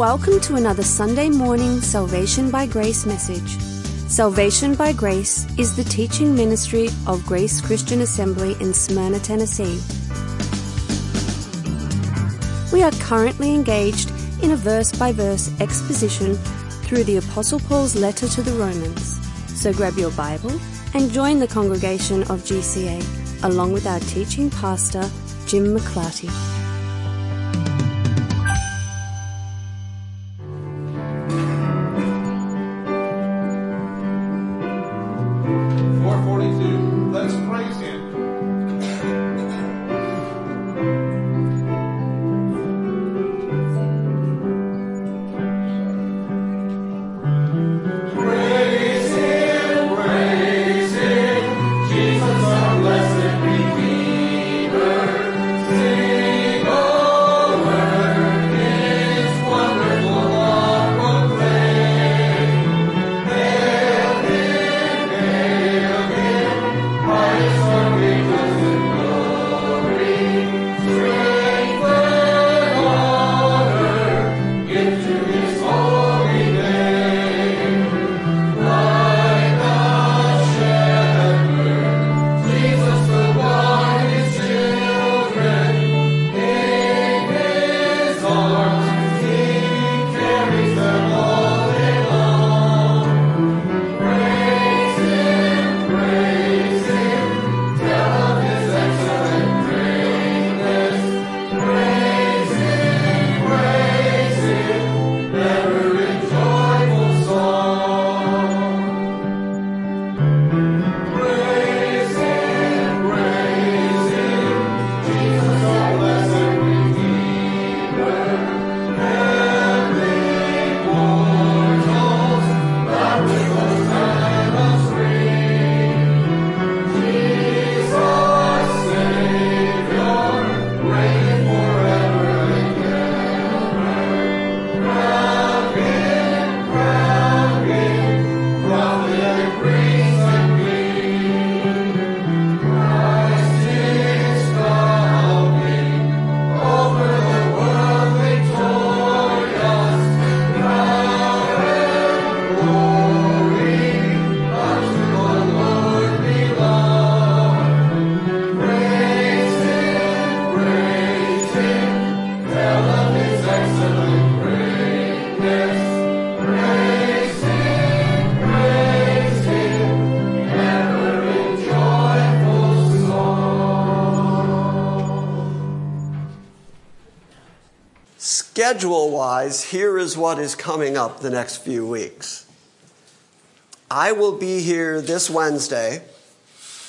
Welcome to another Sunday morning Salvation by Grace message. Salvation by Grace is the teaching ministry of Grace Christian Assembly in Smyrna, Tennessee. We are currently engaged in a verse by verse exposition through the Apostle Paul's letter to the Romans. So grab your Bible and join the congregation of GCA along with our teaching pastor, Jim McClarty. Wise, here is what is coming up the next few weeks. I will be here this Wednesday,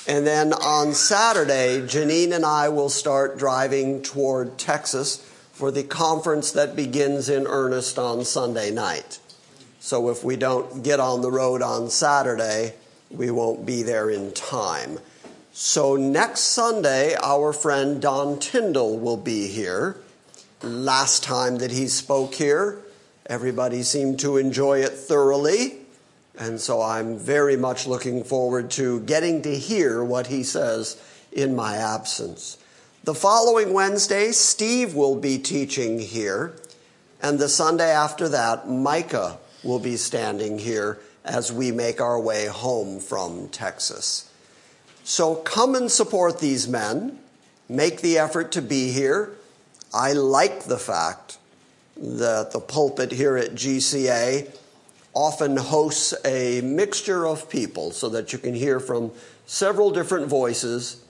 and then on Saturday, Janine and I will start driving toward Texas for the conference that begins in earnest on Sunday night. So if we don't get on the road on Saturday, we won't be there in time. So next Sunday, our friend Don Tyndall will be here last time that he spoke here. Everybody seemed to enjoy it thoroughly. And so I'm very much looking forward to getting to hear what he says in my absence. The following Wednesday, Steve will be teaching here. And the Sunday after that, Micah will be standing here as we make our way home from Texas. So come and support these men. Make the effort to be here. I like the fact that the pulpit here at GCA often hosts a mixture of people so that you can hear from several different voices.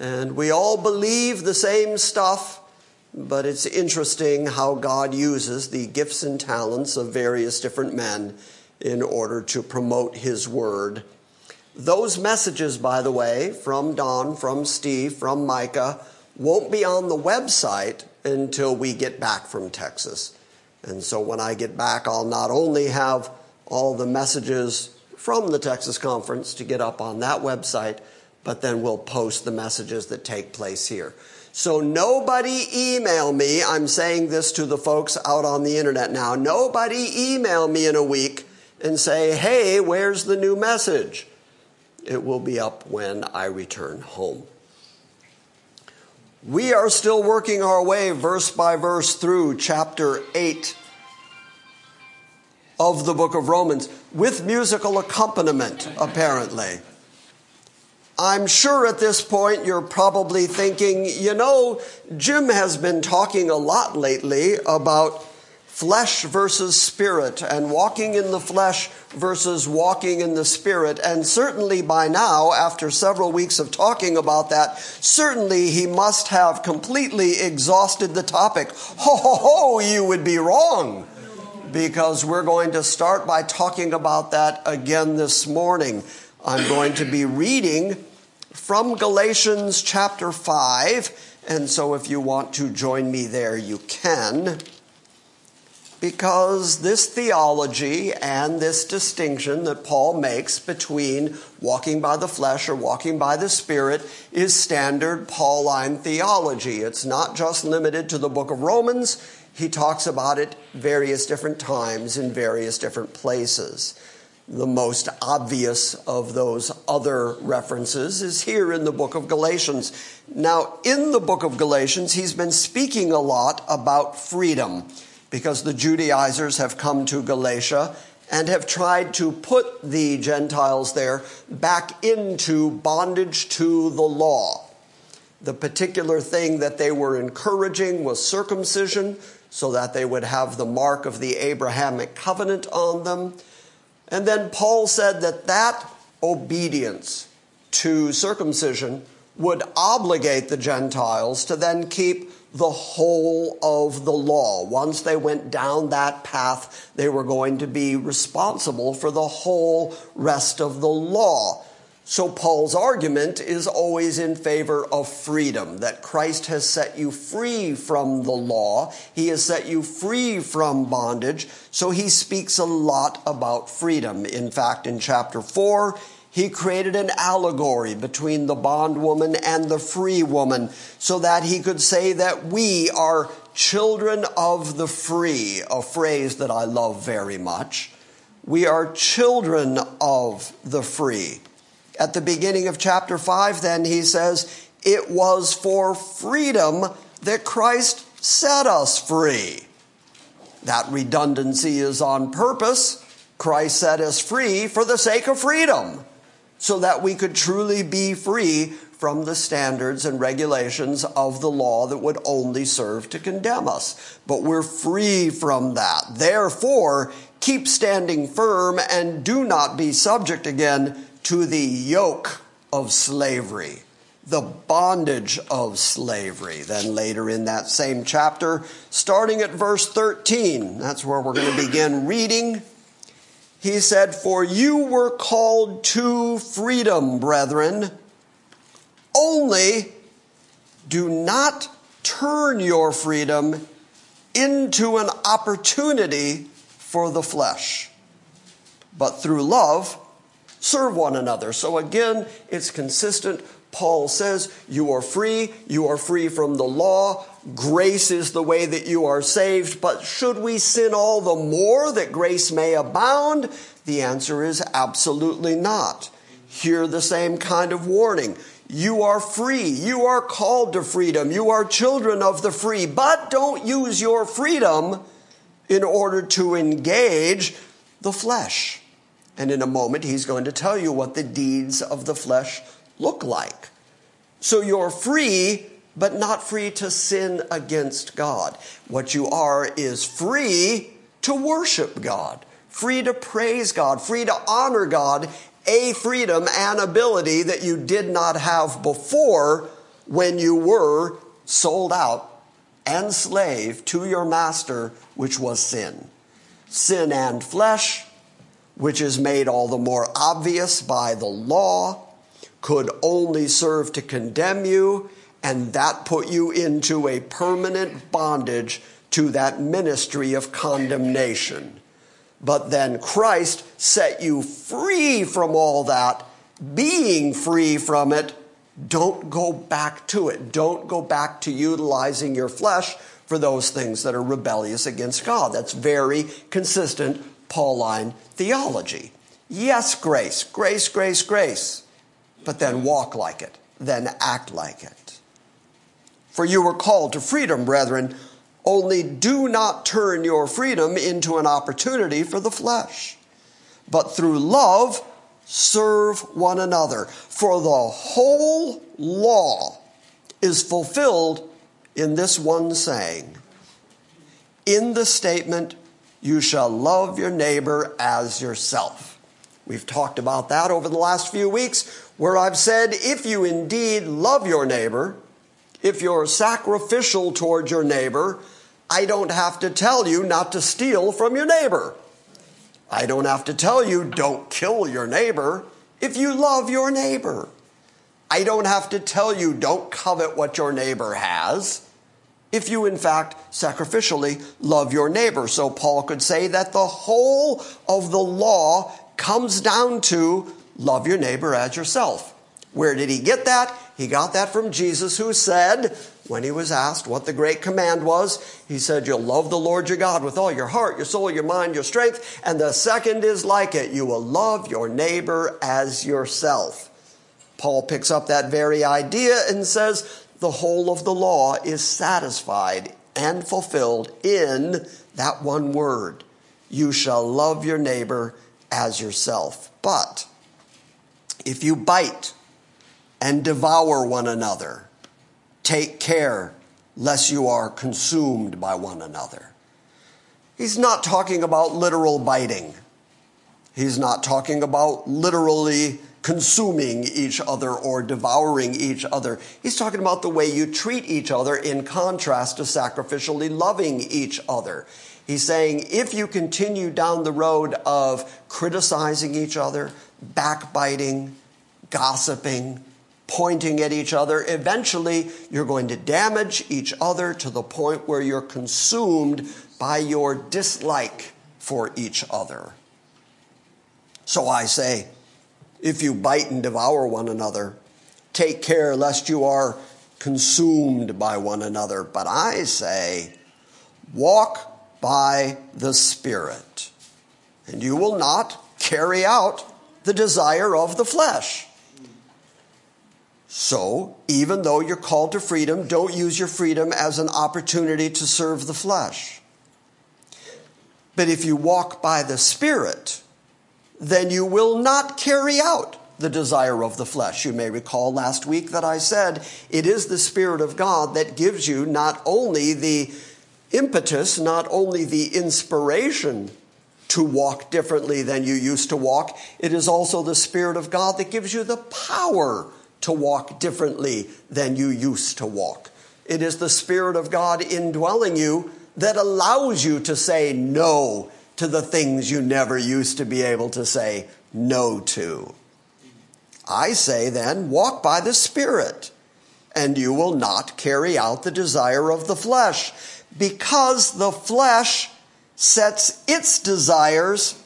And we all believe the same stuff, but it's interesting how God uses the gifts and talents of various different men in order to promote His Word. Those messages, by the way, from Don, from Steve, from Micah, won't be on the website until we get back from Texas. And so when I get back, I'll not only have all the messages from the Texas conference to get up on that website, but then we'll post the messages that take place here. So nobody email me. I'm saying this to the folks out on the internet now. Nobody email me in a week and say, hey, where's the new message? It will be up when I return home. We are still working our way verse by verse through chapter 8 of the book of Romans with musical accompaniment, apparently. I'm sure at this point you're probably thinking, you know, Jim has been talking a lot lately about flesh versus spirit and walking in the flesh versus walking in the spirit. And certainly by now, after several weeks of talking about that, certainly he must have completely exhausted the topic. Ho, ho, ho, you would be wrong because we're going to start by talking about that again this morning. I'm going to be reading from Galatians chapter 5. And so if you want to join me there, you can. Because this theology and this distinction that Paul makes between walking by the flesh or walking by the Spirit is standard Pauline theology. It's not just limited to the book of Romans, he talks about it various different times in various different places. The most obvious of those other references is here in the book of Galatians. Now, in the book of Galatians, he's been speaking a lot about freedom because the Judaizers have come to Galatia and have tried to put the Gentiles there back into bondage to the law. The particular thing that they were encouraging was circumcision so that they would have the mark of the Abrahamic covenant on them. And then Paul said that that obedience to circumcision would obligate the Gentiles to then keep the whole of the law. Once they went down that path, they were going to be responsible for the whole rest of the law. So Paul's argument is always in favor of freedom, that Christ has set you free from the law. He has set you free from bondage. So he speaks a lot about freedom. In fact, in chapter 4, he created an allegory between the bondwoman and the free woman so that he could say that we are children of the free, a phrase that I love very much. We are children of the free. At the beginning of chapter 5, then, he says, It was for freedom that Christ set us free. That redundancy is on purpose. Christ set us free for the sake of freedom, so that we could truly be free from the standards and regulations of the law that would only serve to condemn us. But we're free from that. Therefore, keep standing firm and do not be subject again to the yoke of slavery, the bondage of slavery. Then later in that same chapter, starting at verse 13, that's where we're going to begin reading. He said, For you were called to freedom, brethren. Only do not turn your freedom into an opportunity for the flesh, but through love, serve one another. So again, it's consistent. Paul says, You are free, you are free from the law. Grace is the way that you are saved, but should we sin all the more that grace may abound? The answer is absolutely not. Hear the same kind of warning. You are free. You are called to freedom. You are children of the free, but don't use your freedom in order to engage the flesh. And in a moment, he's going to tell you what the deeds of the flesh look like. So you're free, but not free to sin against God. What you are is free to worship God, free to praise God, free to honor God, a freedom and ability that you did not have before when you were sold out and slave to your master, which was sin. Sin and flesh, which is made all the more obvious by the law, could only serve to condemn you, and that put you into a permanent bondage to that ministry of condemnation. But then Christ set you free from all that. Being free from it, don't go back to it. Don't go back to utilizing your flesh for those things that are rebellious against God. That's very consistent Pauline theology. Yes, grace, grace, grace, grace, but then walk like it, then act like it. For you were called to freedom, brethren. Only do not turn your freedom into an opportunity for the flesh, but through love, serve one another. For the whole law is fulfilled in this one saying in the statement, You shall love your neighbor as yourself. We've talked about that over the last few weeks, where I've said, If you indeed love your neighbor, if you're sacrificial towards your neighbor, I don't have to tell you not to steal from your neighbor. I don't have to tell you don't kill your neighbor if you love your neighbor. I don't have to tell you don't covet what your neighbor has if you in fact sacrificially love your neighbor. So Paul could say that the whole of the law comes down to love your neighbor as yourself. Where did he get that? He got that from Jesus, who said, when he was asked what the great command was, he said, You'll love the Lord your God with all your heart, your soul, your mind, your strength. And the second is like it you will love your neighbor as yourself. Paul picks up that very idea and says, The whole of the law is satisfied and fulfilled in that one word you shall love your neighbor as yourself. But if you bite and devour one another, Take care lest you are consumed by one another. He's not talking about literal biting. He's not talking about literally consuming each other or devouring each other. He's talking about the way you treat each other in contrast to sacrificially loving each other. He's saying if you continue down the road of criticizing each other, backbiting, gossiping, pointing at each other, eventually you're going to damage each other to the point where you're consumed by your dislike for each other. So I say, if you bite and devour one another, take care lest you are consumed by one another. But I say, walk by the Spirit, and you will not carry out the desire of the flesh. So, even though you're called to freedom, don't use your freedom as an opportunity to serve the flesh. But if you walk by the Spirit, then you will not carry out the desire of the flesh. You may recall last week that I said it is the Spirit of God that gives you not only the impetus, not only the inspiration to walk differently than you used to walk, it is also the Spirit of God that gives you the power to walk differently than you used to walk. It is the Spirit of God indwelling you that allows you to say no to the things you never used to be able to say no to. I say then, walk by the Spirit, and you will not carry out the desire of the flesh, because the flesh sets its desires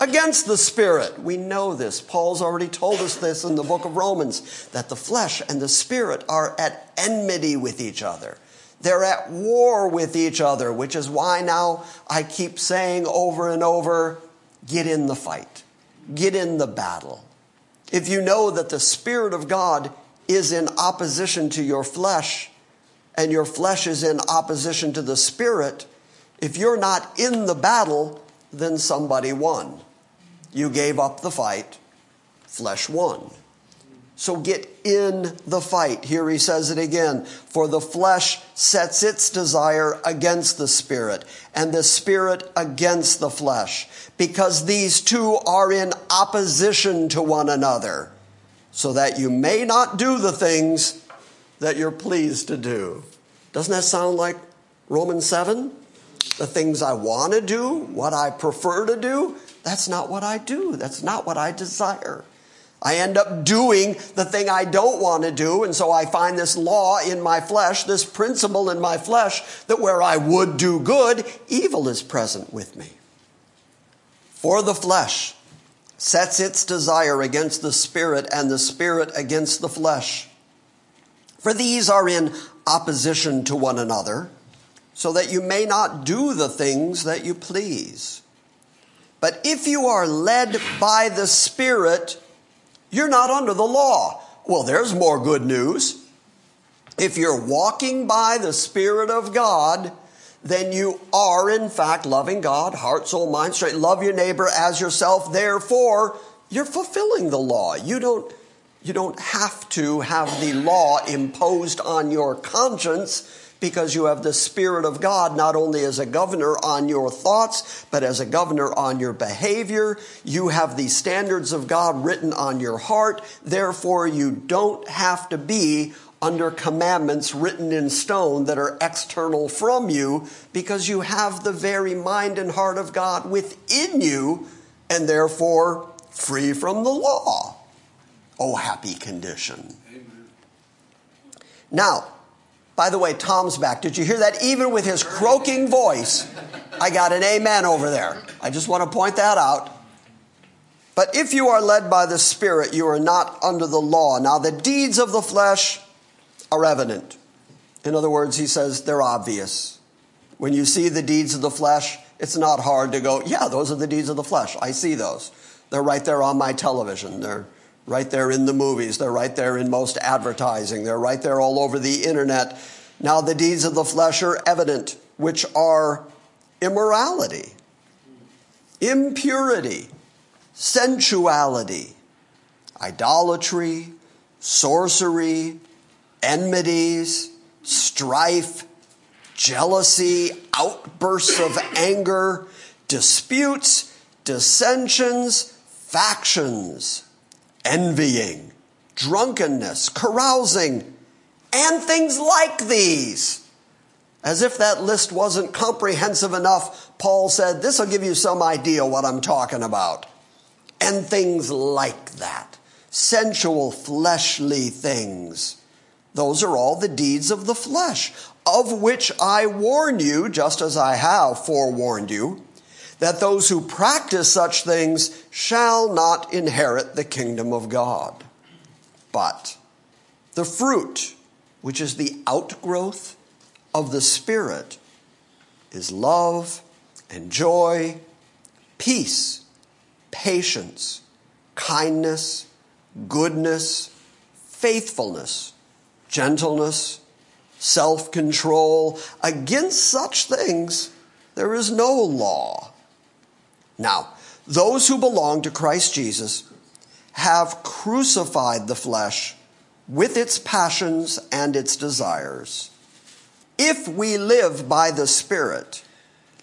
against the spirit. We know this. Paul's already told us this in the book of Romans that the flesh and the spirit are at enmity with each other. They're at war with each other, which is why now I keep saying over and over get in the fight, get in the battle. If you know that the Spirit of God is in opposition to your flesh, and your flesh is in opposition to the Spirit, if you're not in the battle, then somebody won. You gave up the fight, flesh won. So get in the fight. Here he says it again. For the flesh sets its desire against the spirit, and the spirit against the flesh, because these two are in opposition to one another, so that you may not do the things that you're pleased to do. Doesn't that sound like Romans 7? the things I want to do, what I prefer to do, that's not what I do. That's not what I desire. I end up doing the thing I don't want to do, and so I find this law in my flesh, this principle in my flesh, that where I would do good, evil is present with me. For the flesh sets its desire against the spirit, and the spirit against the flesh. For these are in opposition to one another so that you may not do the things that you please. But if you are led by the Spirit, you're not under the law. Well, there's more good news. If you're walking by the Spirit of God, then you are in fact loving God, heart, soul, mind, straight. Love your neighbor as yourself. Therefore, you're fulfilling the law. You don't, you don't have to have the law imposed on your conscience because you have the Spirit of God not only as a governor on your thoughts, but as a governor on your behavior. You have the standards of God written on your heart. Therefore, you don't have to be under commandments written in stone that are external from you because you have the very mind and heart of God within you and therefore free from the law. Oh, happy condition. Amen. Now, by the way, Tom's back. Did you hear that? Even with his croaking voice, I got an amen over there. I just want to point that out. But if you are led by the Spirit, you are not under the law. Now, the deeds of the flesh are evident. In other words, he says they're obvious. When you see the deeds of the flesh, it's not hard to go, yeah, those are the deeds of the flesh. I see those. They're right there on my television. They're right there in the movies. They're right there in most advertising. They're right there all over the internet. Now, the deeds of the flesh are evident, which are immorality, impurity, sensuality, idolatry, sorcery, enmities, strife, jealousy, outbursts of anger, disputes, dissensions, factions envying, drunkenness, carousing, and things like these. As if that list wasn't comprehensive enough, Paul said, This will give you some idea what I'm talking about. And things like that. Sensual, fleshly things. Those are all the deeds of the flesh, of which I warn you, just as I have forewarned you that those who practice such things shall not inherit the kingdom of God. But the fruit, which is the outgrowth of the Spirit, is love and joy, peace, patience, kindness, goodness, faithfulness, gentleness, self control. Against such things there is no law. Now, those who belong to Christ Jesus have crucified the flesh with its passions and its desires. If we live by the Spirit,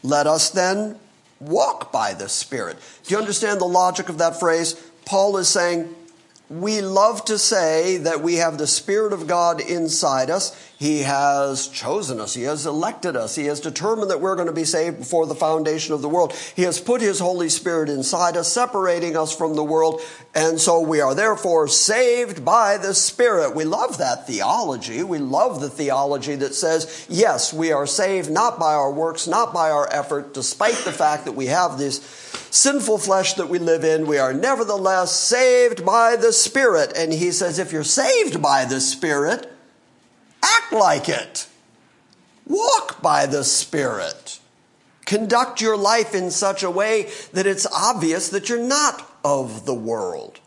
let us then walk by the Spirit. Do you understand the logic of that phrase? Paul is saying, we love to say that we have the Spirit of God inside us. He has chosen us. He has elected us. He has determined that we're going to be saved before the foundation of the world. He has put His Holy Spirit inside us, separating us from the world. And so we are therefore saved by the Spirit. We love that theology. We love the theology that says, yes, we are saved not by our works, not by our effort, despite the fact that we have this sinful flesh that we live in. We are nevertheless saved by the Spirit. And he says, if you're saved by the Spirit, Act like it. Walk by the Spirit. Conduct your life in such a way that it's obvious that you're not of the world.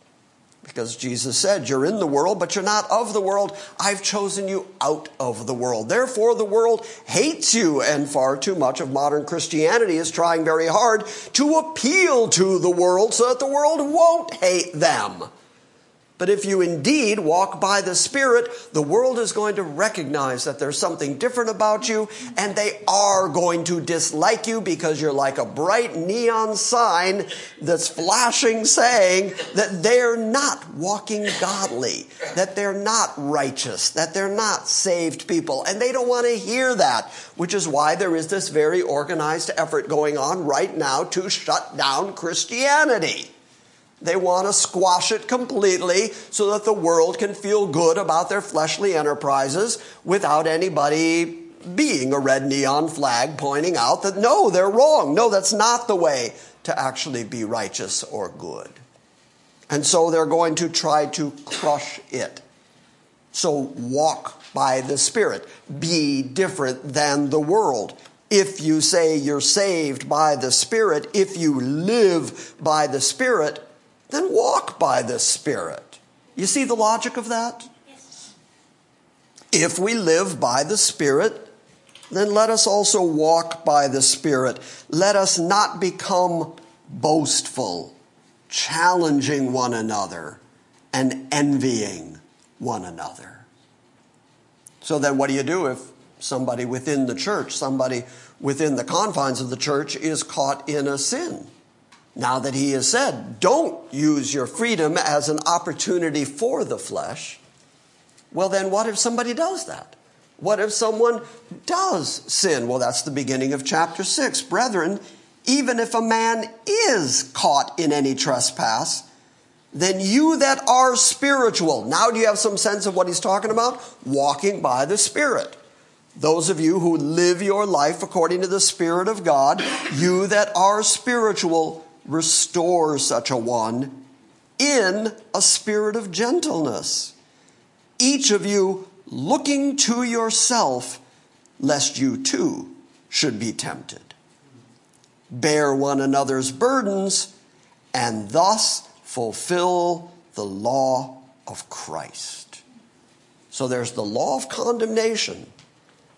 Because Jesus said, You're in the world, but you're not of the world. I've chosen you out of the world. Therefore, the world hates you. And far too much of modern Christianity is trying very hard to appeal to the world so that the world won't hate them. But if you indeed walk by the Spirit, the world is going to recognize that there's something different about you, and they are going to dislike you because you're like a bright neon sign that's flashing saying that they're not walking godly, that they're not righteous, that they're not saved people, and they don't want to hear that, which is why there is this very organized effort going on right now to shut down Christianity. They want to squash it completely so that the world can feel good about their fleshly enterprises without anybody being a red neon flag pointing out that no, they're wrong. No, that's not the way to actually be righteous or good. And so they're going to try to crush it. So walk by the Spirit. Be different than the world. If you say you're saved by the Spirit, if you live by the Spirit, then walk by the Spirit. You see the logic of that? Yes. If we live by the Spirit, then let us also walk by the Spirit. Let us not become boastful, challenging one another, and envying one another. So then, what do you do if somebody within the church, somebody within the confines of the church, is caught in a sin? Now that he has said, don't use your freedom as an opportunity for the flesh, well, then what if somebody does that? What if someone does sin? Well, that's the beginning of chapter 6. Brethren, even if a man is caught in any trespass, then you that are spiritual. Now, do you have some sense of what he's talking about? Walking by the Spirit. Those of you who live your life according to the Spirit of God, you that are spiritual, restore such a one in a spirit of gentleness. Each of you looking to yourself, lest you too should be tempted. Bear one another's burdens, and thus fulfill the law of Christ. So there's the law of condemnation.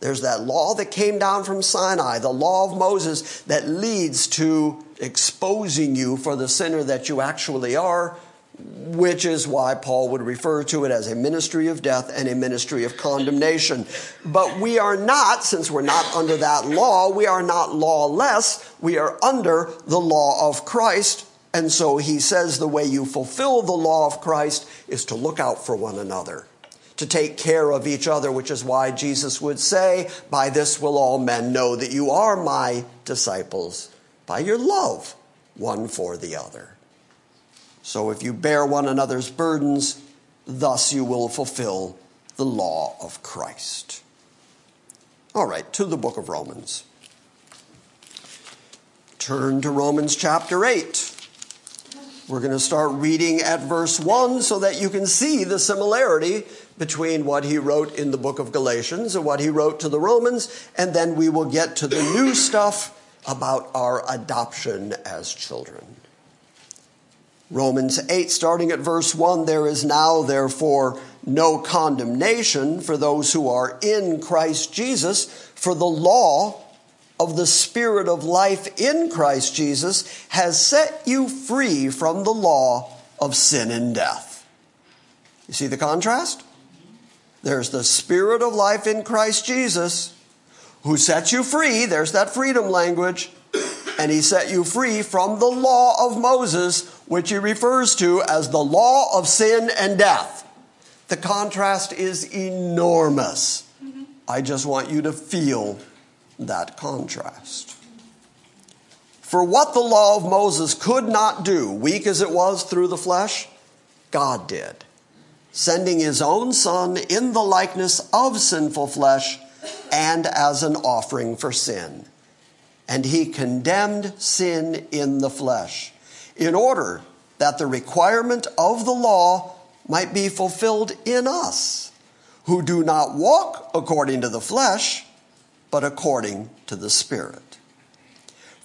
There's that law that came down from Sinai, the law of Moses that leads to exposing you for the sinner that you actually are which is why Paul would refer to it as a ministry of death and a ministry of condemnation. But we are not, since we're not under that law, we are not lawless. We are under the law of Christ. And so he says the way you fulfill the law of Christ is to look out for one another, to take care of each other, which is why Jesus would say, By this will all men know that you are my disciples, by your love one for the other. So if you bear one another's burdens, thus you will fulfill the law of Christ. All right, to the book of Romans. Turn to Romans chapter 8. We're going to start reading at verse 1 so that you can see the similarity between what he wrote in the book of Galatians and what he wrote to the Romans, and then we will get to the new stuff about our adoption as children. Romans 8, starting at verse 1, there is now, therefore, no condemnation for those who are in Christ Jesus, for the law of the Spirit of life in Christ Jesus has set you free from the law of sin and death. You see the contrast? There's the Spirit of life in Christ Jesus who sets you free. There's that freedom language and he set you free from the law of Moses, which he refers to as the law of sin and death. The contrast is enormous. I just want you to feel that contrast. For what the law of Moses could not do, weak as it was through the flesh, God did, sending his own Son in the likeness of sinful flesh and as an offering for sin and he condemned sin in the flesh, in order that the requirement of the law might be fulfilled in us, who do not walk according to the flesh, but according to the Spirit.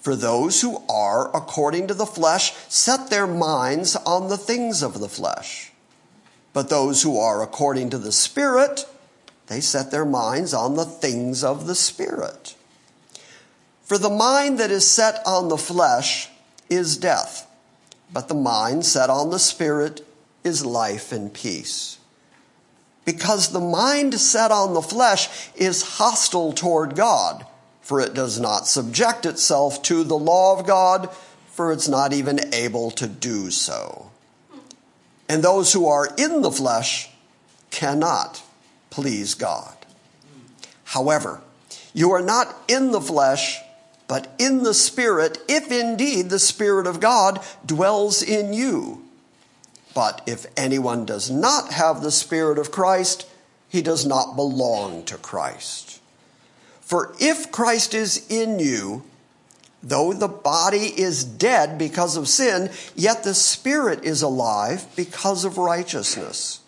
For those who are according to the flesh set their minds on the things of the flesh. But those who are according to the Spirit, they set their minds on the things of the Spirit. For the mind that is set on the flesh is death, but the mind set on the spirit is life and peace. Because the mind set on the flesh is hostile toward God, for it does not subject itself to the law of God, for it's not even able to do so. And those who are in the flesh cannot please God. However, you are not in the flesh but in the Spirit, if indeed the Spirit of God dwells in you. But if anyone does not have the Spirit of Christ, he does not belong to Christ. For if Christ is in you, though the body is dead because of sin, yet the Spirit is alive because of righteousness.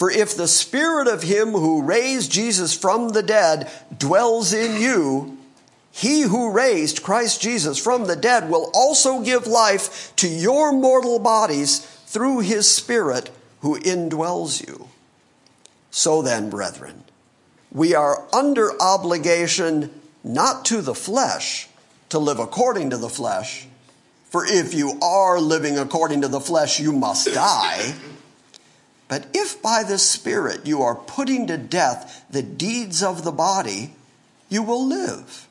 For if the Spirit of him who raised Jesus from the dead dwells in you, he who raised Christ Jesus from the dead will also give life to your mortal bodies through his Spirit who indwells you. So then, brethren, we are under obligation not to the flesh to live according to the flesh. For if you are living according to the flesh, you must die. But if by the Spirit you are putting to death the deeds of the body, you will live.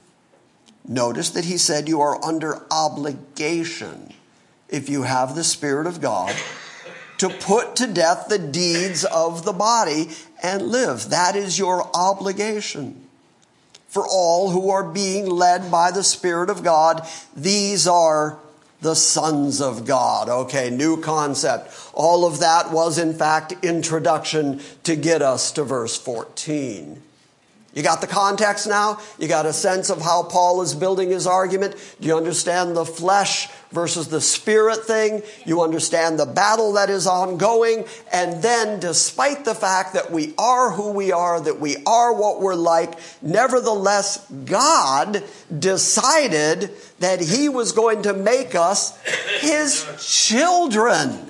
Notice that he said you are under obligation if you have the Spirit of God to put to death the deeds of the body and live. That is your obligation. For all who are being led by the Spirit of God, these are the sons of God. Okay, new concept. All of that was, in fact, introduction to get us to verse 14. You got the context now? You got a sense of how Paul is building his argument? Do you understand the flesh versus the spirit thing? You understand the battle that is ongoing? And then, despite the fact that we are who we are, that we are what we're like, nevertheless, God decided that he was going to make us his children.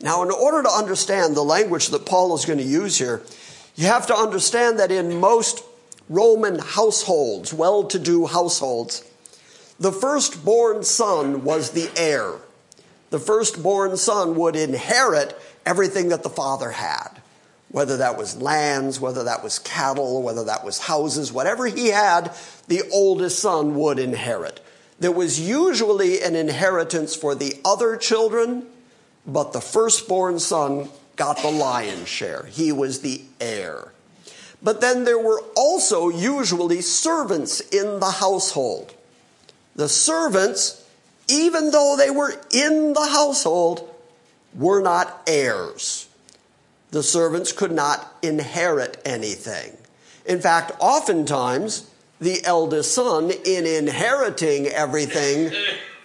Now, in order to understand the language that Paul is going to use here, you have to understand that in most Roman households, well to do households, the firstborn son was the heir. The firstborn son would inherit everything that the father had, whether that was lands, whether that was cattle, whether that was houses, whatever he had, the oldest son would inherit. There was usually an inheritance for the other children, but the firstborn son got the lion's share. He was the heir. But then there were also usually servants in the household. The servants, even though they were in the household, were not heirs. The servants could not inherit anything. In fact, oftentimes, the eldest son, in inheriting everything,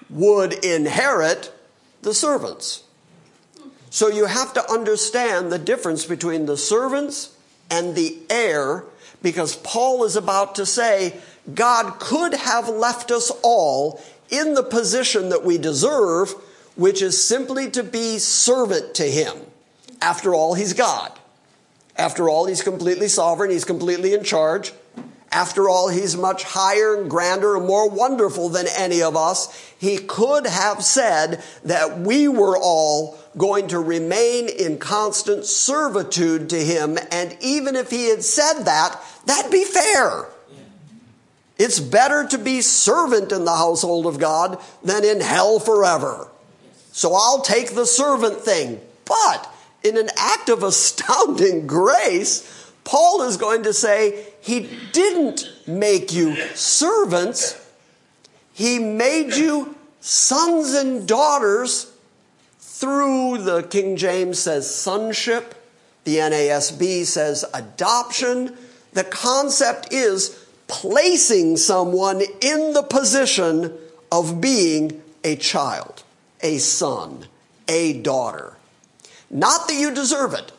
would inherit the servants. So you have to understand the difference between the servants and the heir because Paul is about to say God could have left us all in the position that we deserve, which is simply to be servant to him. After all, he's God. After all, he's completely sovereign, he's completely in charge. After all, he's much higher and grander and more wonderful than any of us. He could have said that we were all going to remain in constant servitude to him. And even if he had said that, that'd be fair. It's better to be servant in the household of God than in hell forever. So I'll take the servant thing. But in an act of astounding grace, Paul is going to say he didn't make you servants, he made you sons and daughters through the King James says sonship, the NASB says adoption. The concept is placing someone in the position of being a child, a son, a daughter. Not that you deserve it.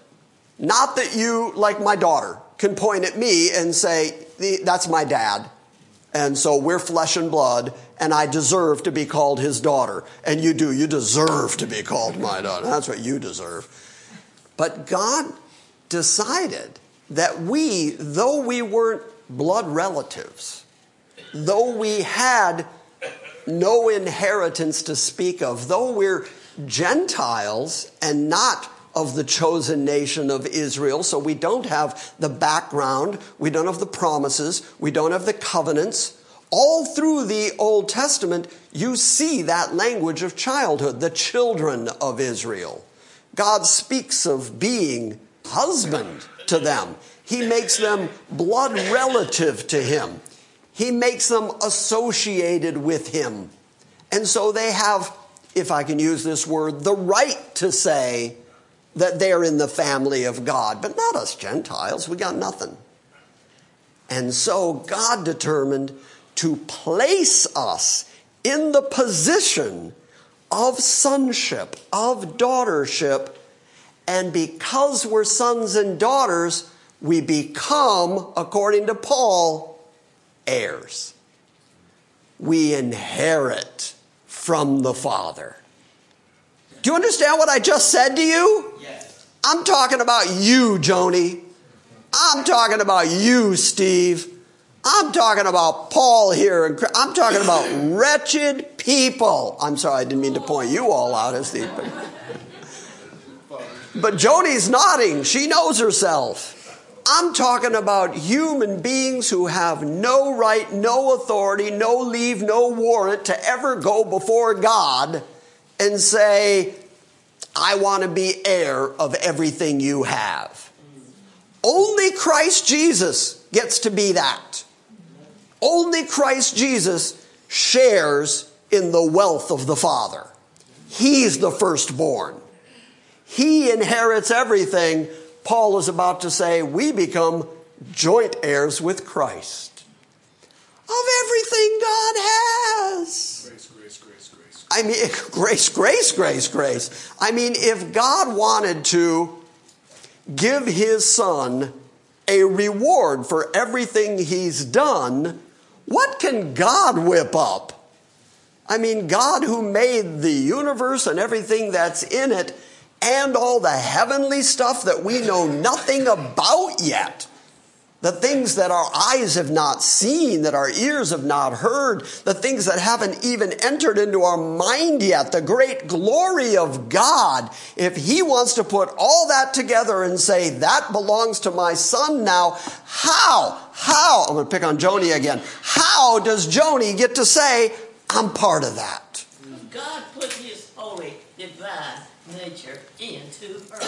Not that you, like my daughter, can point at me and say, that's my dad. And so we're flesh and blood, and I deserve to be called his daughter. And you do. You deserve to be called my daughter. That's what you deserve. But God decided that we, though we weren't blood relatives, though we had no inheritance to speak of, though we're Gentiles and not of the chosen nation of Israel, so we don't have the background, we don't have the promises, we don't have the covenants, all through the Old Testament, you see that language of childhood, the children of Israel. God speaks of being husband to them. He makes them blood relative to him. He makes them associated with him. And so they have, if I can use this word, the right to say that they're in the family of God, but not us Gentiles. We got nothing. And so God determined to place us in the position of sonship, of daughtership. And because we're sons and daughters, we become, according to Paul, heirs. We inherit from the Father. Do you understand what I just said to you? Yes. I'm talking about you, Joni. I'm talking about you, Steve. I'm talking about Paul here. And I'm talking about wretched people. I'm sorry, I didn't mean to point you all out as the. But Joni's nodding. She knows herself. I'm talking about human beings who have no right, no authority, no leave, no warrant to ever go before God and say, I want to be heir of everything you have. Only Christ Jesus gets to be that. Only Christ Jesus shares in the wealth of the Father. He's the firstborn. He inherits everything. Paul is about to say, we become joint heirs with Christ of everything God has. Grace, grace, grace, grace. I mean, grace, grace, grace, grace. I mean, if God wanted to give his son a reward for everything he's done, what can God whip up? I mean, God who made the universe and everything that's in it, and all the heavenly stuff that we know nothing about yet. The things that our eyes have not seen, that our ears have not heard, the things that haven't even entered into our mind yet, the great glory of God. If He wants to put all that together and say, that belongs to my son now, how, how, I'm going to pick on Joni again, how does Joni get to say, I'm part of that? God put His holy, divine nature into her.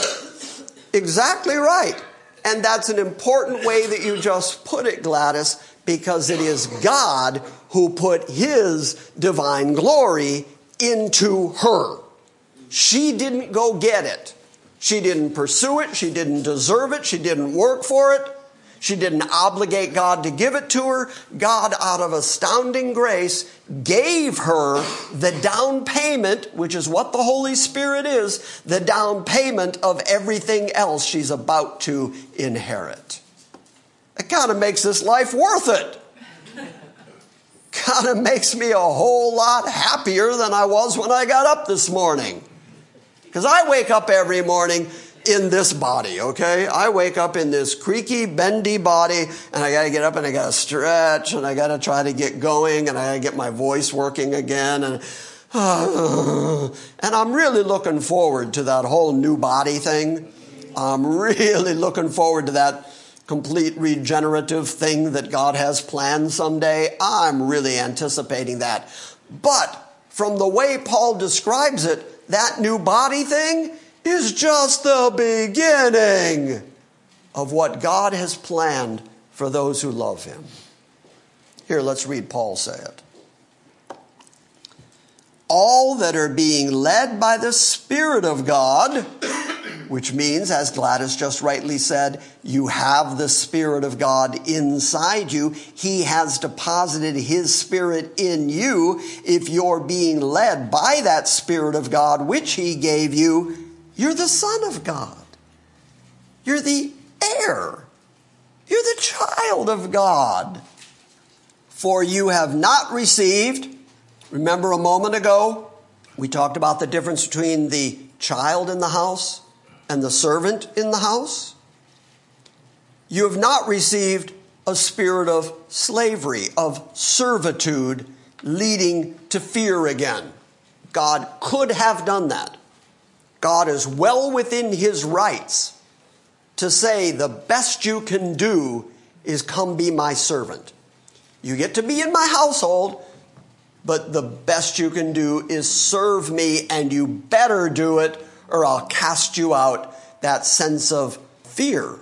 Exactly right. And that's an important way that you just put it, Gladys, because it is God who put his divine glory into her. She didn't go get it. She didn't pursue it. She didn't deserve it. She didn't work for it. She didn't obligate God to give it to her. God, out of astounding grace, gave her the down payment, which is what the Holy Spirit is, the down payment of everything else she's about to inherit. It kind of makes this life worth it. Kind of makes me a whole lot happier than I was when I got up this morning. Because I wake up every morning in this body, okay? I wake up in this creaky, bendy body, and I gotta get up and I gotta stretch, and I gotta try to get going, and I gotta get my voice working again, and uh, and I'm really looking forward to that whole new body thing. I'm really looking forward to that complete regenerative thing that God has planned someday. I'm really anticipating that. But from the way Paul describes it, that new body thing is just the beginning of what God has planned for those who love Him. Here, let's read Paul say it. All that are being led by the Spirit of God, which means, as Gladys just rightly said, you have the Spirit of God inside you. He has deposited His Spirit in you. If you're being led by that Spirit of God, which He gave you, you're the Son of God. You're the heir. You're the child of God. For you have not received, remember a moment ago, we talked about the difference between the child in the house and the servant in the house. You have not received a spirit of slavery, of servitude, leading to fear again. God could have done that. God is well within his rights to say the best you can do is come be my servant. You get to be in my household, but the best you can do is serve me, and you better do it, or I'll cast you out. That sense of fear.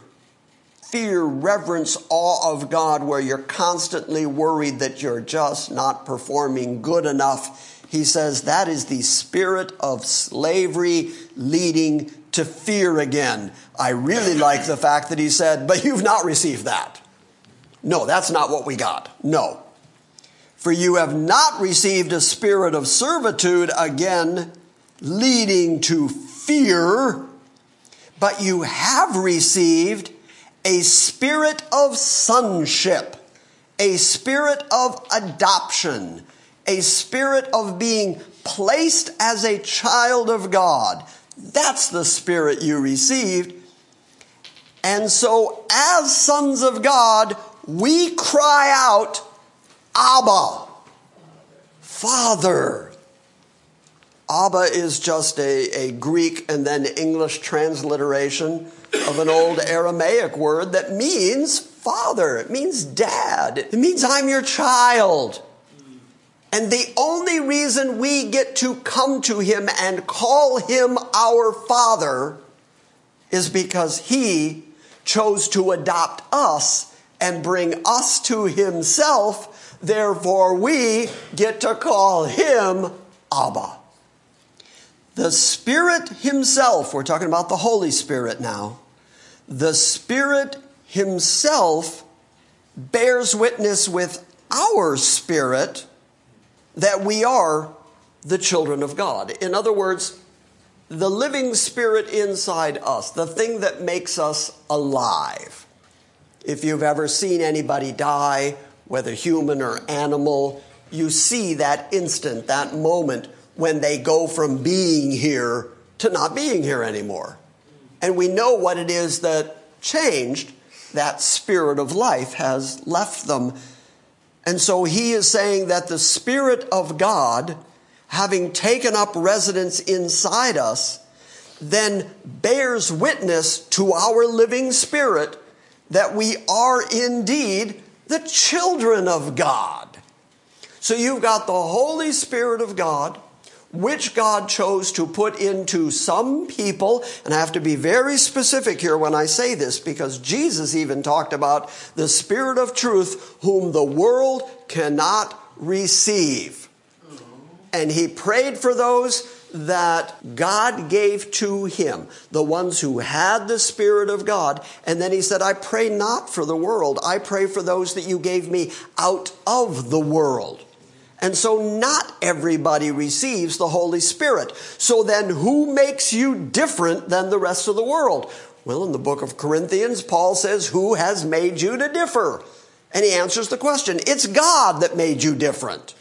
Fear, reverence, awe of God, where you're constantly worried that you're just not performing good enough he says that is the spirit of slavery leading to fear again. I really like the fact that he said, but you've not received that. No, that's not what we got. No. For you have not received a spirit of servitude again, leading to fear, but you have received a spirit of sonship, a spirit of adoption a spirit of being placed as a child of God. That's the spirit you received. And so, as sons of God, we cry out, Abba, Father. Abba is just a, a Greek and then English transliteration of an old Aramaic word that means father. It means dad. It means I'm your child. And the only reason we get to come to him and call him our father is because he chose to adopt us and bring us to himself. Therefore, we get to call him Abba. The Spirit Himself, we're talking about the Holy Spirit now, the Spirit Himself bears witness with our spirit that we are the children of God. In other words, the living spirit inside us, the thing that makes us alive. If you've ever seen anybody die, whether human or animal, you see that instant, that moment when they go from being here to not being here anymore. And we know what it is that changed. That spirit of life has left them. And so he is saying that the Spirit of God, having taken up residence inside us, then bears witness to our living spirit that we are indeed the children of God. So you've got the Holy Spirit of God which God chose to put into some people. And I have to be very specific here when I say this because Jesus even talked about the Spirit of truth whom the world cannot receive. And he prayed for those that God gave to him, the ones who had the Spirit of God. And then he said, I pray not for the world, I pray for those that you gave me out of the world. And so not everybody receives the Holy Spirit. So then who makes you different than the rest of the world? Well, in the book of Corinthians, Paul says, who has made you to differ? And he answers the question. It's God that made you different.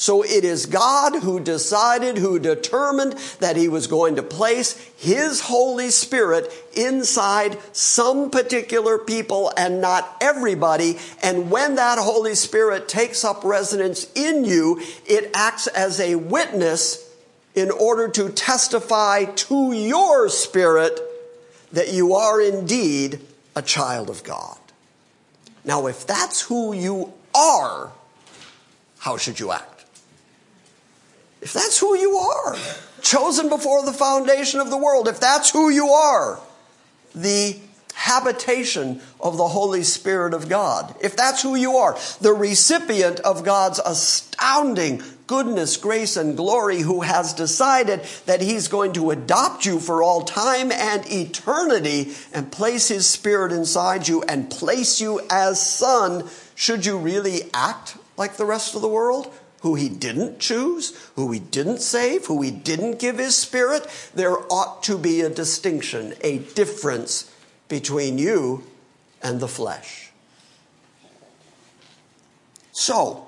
So it is God who decided, who determined that he was going to place his Holy Spirit inside some particular people and not everybody. And when that Holy Spirit takes up residence in you, it acts as a witness in order to testify to your spirit that you are indeed a child of God. Now, if that's who you are, how should you act? If that's who you are, chosen before the foundation of the world, if that's who you are, the habitation of the Holy Spirit of God, if that's who you are, the recipient of God's astounding goodness, grace, and glory, who has decided that He's going to adopt you for all time and eternity and place His Spirit inside you and place you as son, should you really act like the rest of the world? Who he didn't choose, who he didn't save, who he didn't give his spirit, there ought to be a distinction, a difference between you and the flesh. So,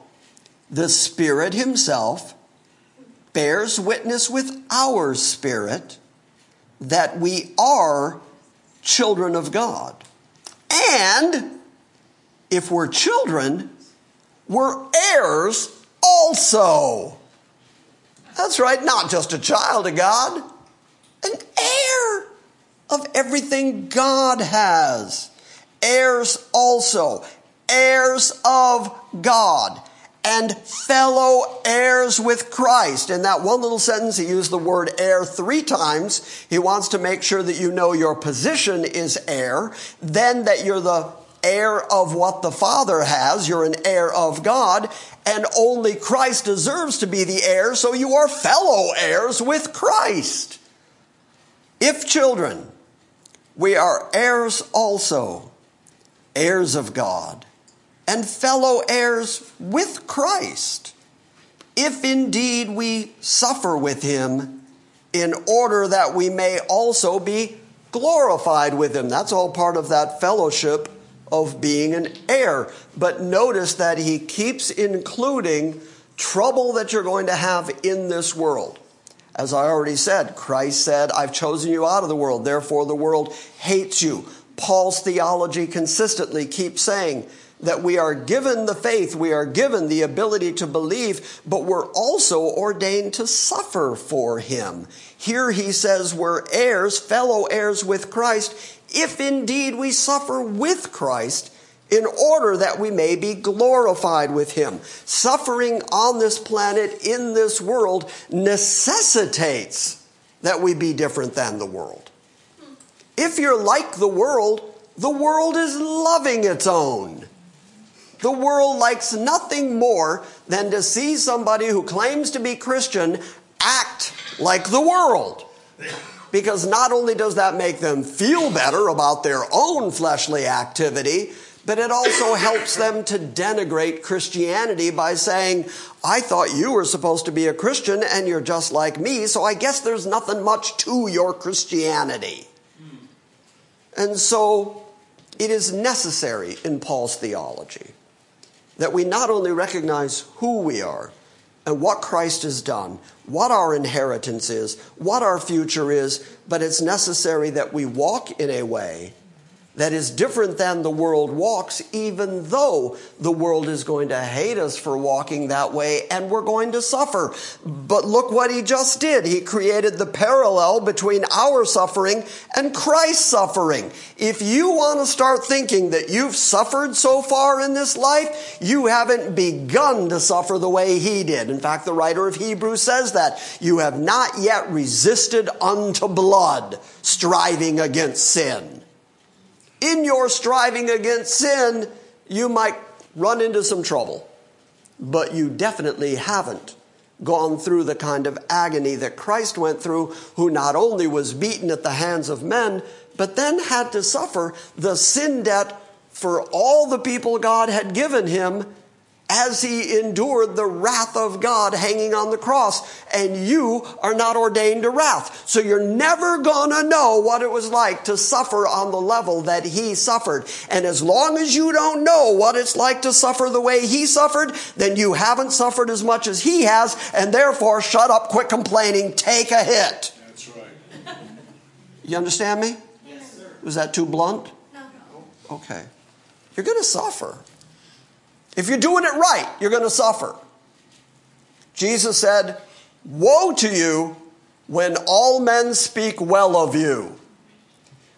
the Spirit Himself bears witness with our spirit that we are children of God. And if we're children, we're heirs also. That's right, not just a child of God, an heir of everything God has. Heirs also, heirs of God, and fellow heirs with Christ. In that one little sentence, he used the word heir three times. He wants to make sure that you know your position is heir, then that you're the heir of what the Father has. You're an heir of God, and only Christ deserves to be the heir, so you are fellow heirs with Christ. If children, we are heirs also, heirs of God, and fellow heirs with Christ, if indeed we suffer with him, in order that we may also be glorified with him. That's all part of that fellowship of being an heir. But notice that he keeps including trouble that you're going to have in this world. As I already said, Christ said, I've chosen you out of the world, therefore the world hates you. Paul's theology consistently keeps saying that we are given the faith, we are given the ability to believe, but we're also ordained to suffer for him. Here he says we're heirs, fellow heirs with Christ, if indeed we suffer with Christ in order that we may be glorified with him. Suffering on this planet, in this world, necessitates that we be different than the world. If you're like the world, the world is loving its own. The world likes nothing more than to see somebody who claims to be Christian act like the world. Because not only does that make them feel better about their own fleshly activity, but it also helps them to denigrate Christianity by saying, I thought you were supposed to be a Christian and you're just like me, so I guess there's nothing much to your Christianity. And so it is necessary in Paul's theology that we not only recognize who we are and what Christ has done, what our inheritance is, what our future is, but it's necessary that we walk in a way that is different than the world walks, even though the world is going to hate us for walking that way and we're going to suffer. But look what he just did. He created the parallel between our suffering and Christ's suffering. If you want to start thinking that you've suffered so far in this life, you haven't begun to suffer the way he did. In fact, the writer of Hebrews says that you have not yet resisted unto blood, striving against sin in your striving against sin, you might run into some trouble. But you definitely haven't gone through the kind of agony that Christ went through, who not only was beaten at the hands of men, but then had to suffer the sin debt for all the people God had given him as he endured the wrath of God hanging on the cross. And you are not ordained to wrath. So you're never gonna know what it was like to suffer on the level that he suffered. And as long as you don't know what it's like to suffer the way he suffered, then you haven't suffered as much as he has. And therefore, shut up, quit complaining, take a hit. That's right. You understand me? Yes, sir. Was that too blunt? No, no. Okay. You're gonna suffer. If you're doing it right, you're going to suffer. Jesus said, Woe to you when all men speak well of you.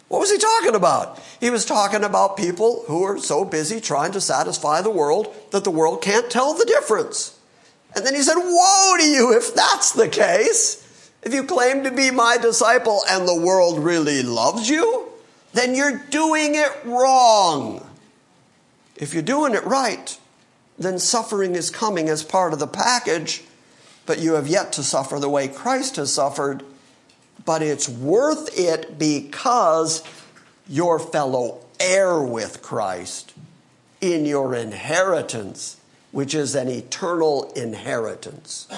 What was he talking about? He was talking about people who are so busy trying to satisfy the world that the world can't tell the difference. And then he said, Woe to you if that's the case. If you claim to be my disciple and the world really loves you, then you're doing it wrong. If you're doing it right, then suffering is coming as part of the package, but you have yet to suffer the way Christ has suffered. But it's worth it because you're fellow heir with Christ in your inheritance, which is an eternal inheritance.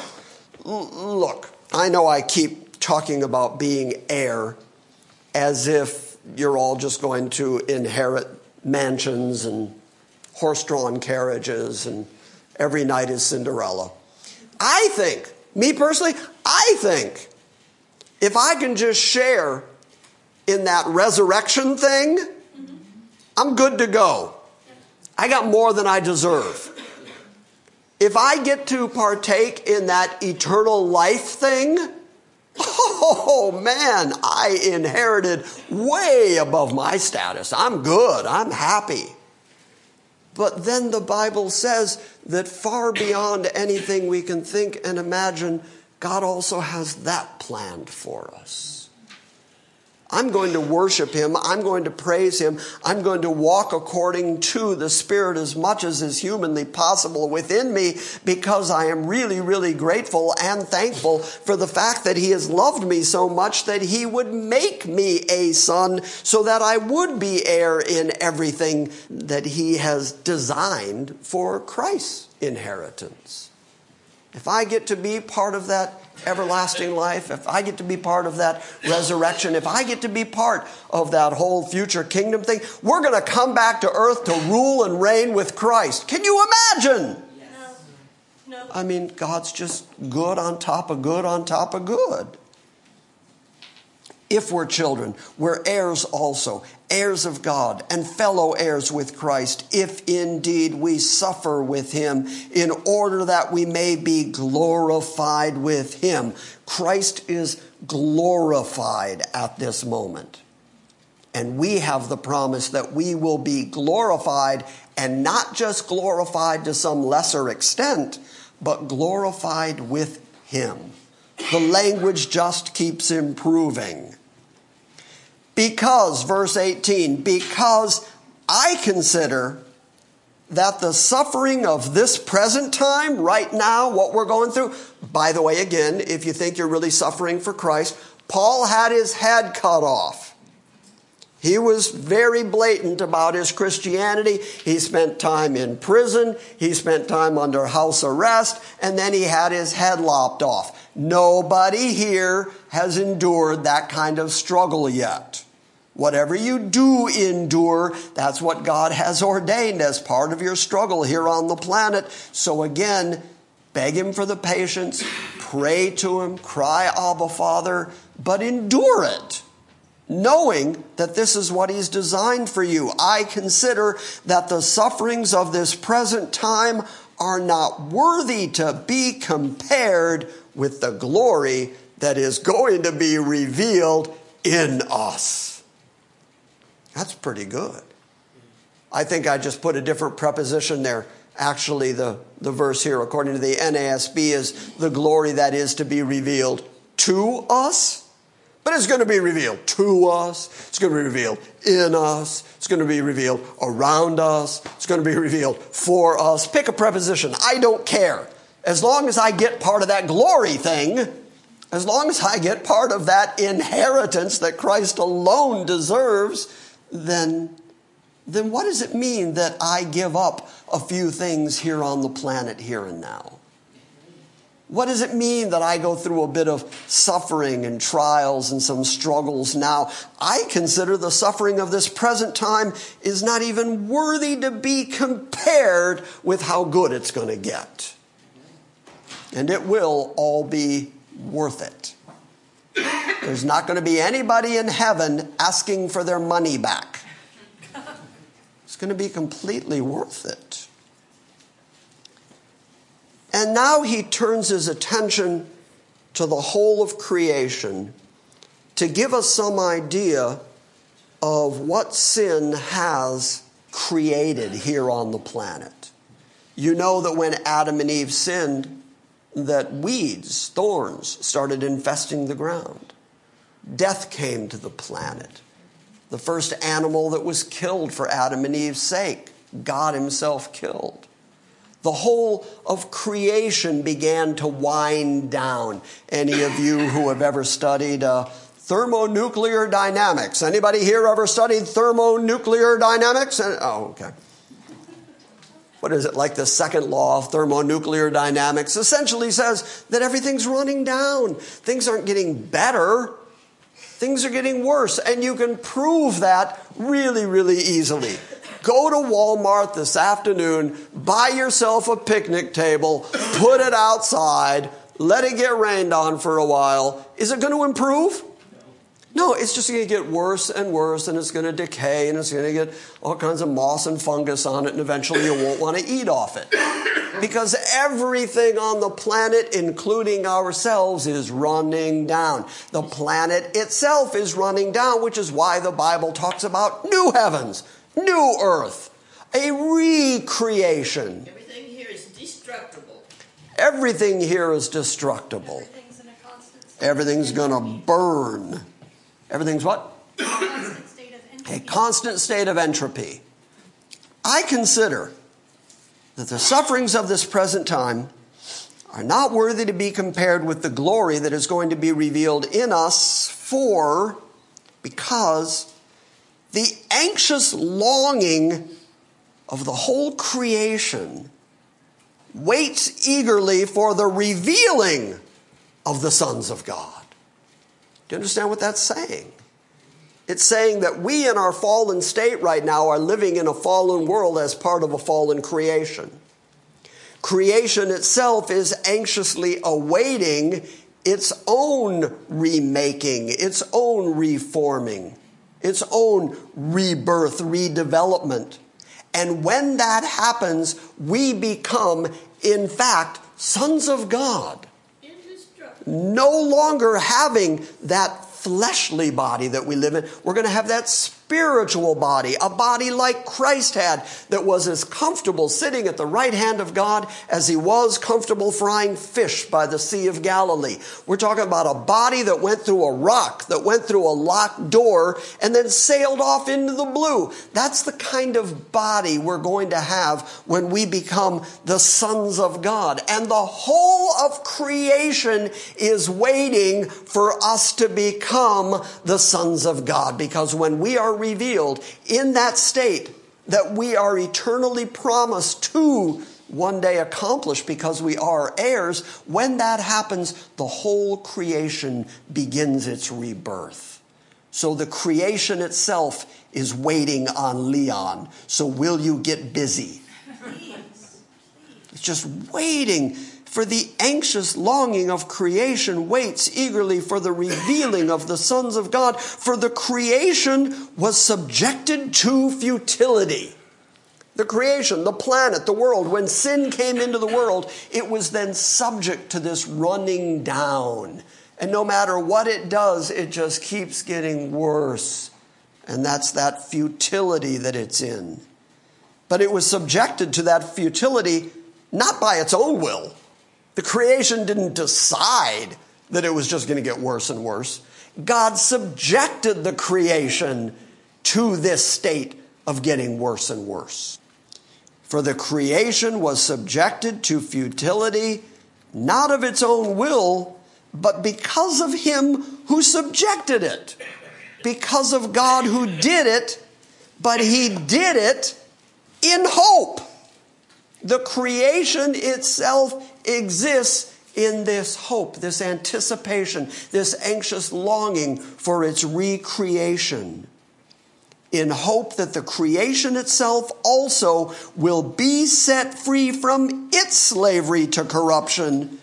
Look, I know I keep talking about being heir as if you're all just going to inherit mansions and horse drawn carriages, and every night is Cinderella. I think, me personally, I think if I can just share in that resurrection thing, I'm good to go. I got more than I deserve. If I get to partake in that eternal life thing, oh man, I inherited way above my status. I'm good. I'm happy. But then the Bible says that far beyond anything we can think and imagine, God also has that planned for us. I'm going to worship him. I'm going to praise him. I'm going to walk according to the Spirit as much as is humanly possible within me because I am really, really grateful and thankful for the fact that he has loved me so much that he would make me a son so that I would be heir in everything that he has designed for Christ's inheritance. If I get to be part of that everlasting life, if I get to be part of that resurrection, if I get to be part of that whole future kingdom thing, we're going to come back to earth to rule and reign with Christ. Can you imagine? No. No. I mean, God's just good on top of good on top of good. If we're children, we're heirs also, heirs of God, and fellow heirs with Christ, if indeed we suffer with him, in order that we may be glorified with him. Christ is glorified at this moment. And we have the promise that we will be glorified, and not just glorified to some lesser extent, but glorified with him. The language just keeps improving. Because, verse 18, because I consider that the suffering of this present time, right now, what we're going through, by the way, again, if you think you're really suffering for Christ, Paul had his head cut off. He was very blatant about his Christianity. He spent time in prison. He spent time under house arrest. And then he had his head lopped off. Nobody here has endured that kind of struggle yet. Whatever you do endure, that's what God has ordained as part of your struggle here on the planet. So again, beg Him for the patience, pray to Him, cry, Abba, Father, but endure it knowing that this is what He's designed for you. I consider that the sufferings of this present time are not worthy to be compared with the glory that is going to be revealed in us. That's pretty good. I think I just put a different preposition there. Actually, the, the verse here, according to the NASB, is the glory that is to be revealed to us but it's going to be revealed to us. It's going to be revealed in us. It's going to be revealed around us. It's going to be revealed for us. Pick a preposition. I don't care. As long as I get part of that glory thing, as long as I get part of that inheritance that Christ alone deserves, then, then what does it mean that I give up a few things here on the planet here and now? What does it mean that I go through a bit of suffering and trials and some struggles now? I consider the suffering of this present time is not even worthy to be compared with how good it's going to get. And it will all be worth it. There's not going to be anybody in heaven asking for their money back. It's going to be completely worth it. And now he turns his attention to the whole of creation to give us some idea of what sin has created here on the planet. You know that when Adam and Eve sinned, that weeds, thorns started infesting the ground. Death came to the planet. The first animal that was killed for Adam and Eve's sake, God Himself killed the whole of creation began to wind down. Any of you who have ever studied uh, thermonuclear dynamics? Anybody here ever studied thermonuclear dynamics? Oh, okay. What is it, like the second law of thermonuclear dynamics? Essentially says that everything's running down. Things aren't getting better, things are getting worse. And you can prove that really, really easily. Go to Walmart this afternoon, buy yourself a picnic table, put it outside, let it get rained on for a while. Is it going to improve? No, it's just going to get worse and worse, and it's going to decay, and it's going to get all kinds of moss and fungus on it, and eventually you won't want to eat off it. Because everything on the planet, including ourselves, is running down. The planet itself is running down, which is why the Bible talks about new heavens new earth, a recreation. Everything here is destructible. Everything here is destructible. Everything's going to burn. Everything's what? a constant state of entropy. I consider that the sufferings of this present time are not worthy to be compared with the glory that is going to be revealed in us for because the anxious longing of the whole creation waits eagerly for the revealing of the sons of God. Do you understand what that's saying? It's saying that we in our fallen state right now are living in a fallen world as part of a fallen creation. Creation itself is anxiously awaiting its own remaking, its own reforming, its own rebirth, redevelopment. And when that happens, we become, in fact, sons of God. No longer having that fleshly body that we live in. We're going to have that spiritual body, a body like Christ had that was as comfortable sitting at the right hand of God as he was comfortable frying fish by the Sea of Galilee. We're talking about a body that went through a rock, that went through a locked door, and then sailed off into the blue. That's the kind of body we're going to have when we become the sons of God. And the whole of creation is waiting for us to become the sons of God because when we are revealed in that state that we are eternally promised to one day accomplish because we are heirs, when that happens, the whole creation begins its rebirth. So the creation itself is waiting on Leon. So will you get busy? It's just waiting for the anxious longing of creation waits eagerly for the revealing of the sons of God, for the creation was subjected to futility. The creation, the planet, the world, when sin came into the world, it was then subject to this running down. And no matter what it does, it just keeps getting worse. And that's that futility that it's in. But it was subjected to that futility not by its own will, the creation didn't decide that it was just going to get worse and worse. God subjected the creation to this state of getting worse and worse. For the creation was subjected to futility, not of its own will, but because of him who subjected it. Because of God who did it, but he did it in hope. The creation itself exists in this hope, this anticipation, this anxious longing for its recreation. In hope that the creation itself also will be set free from its slavery to corruption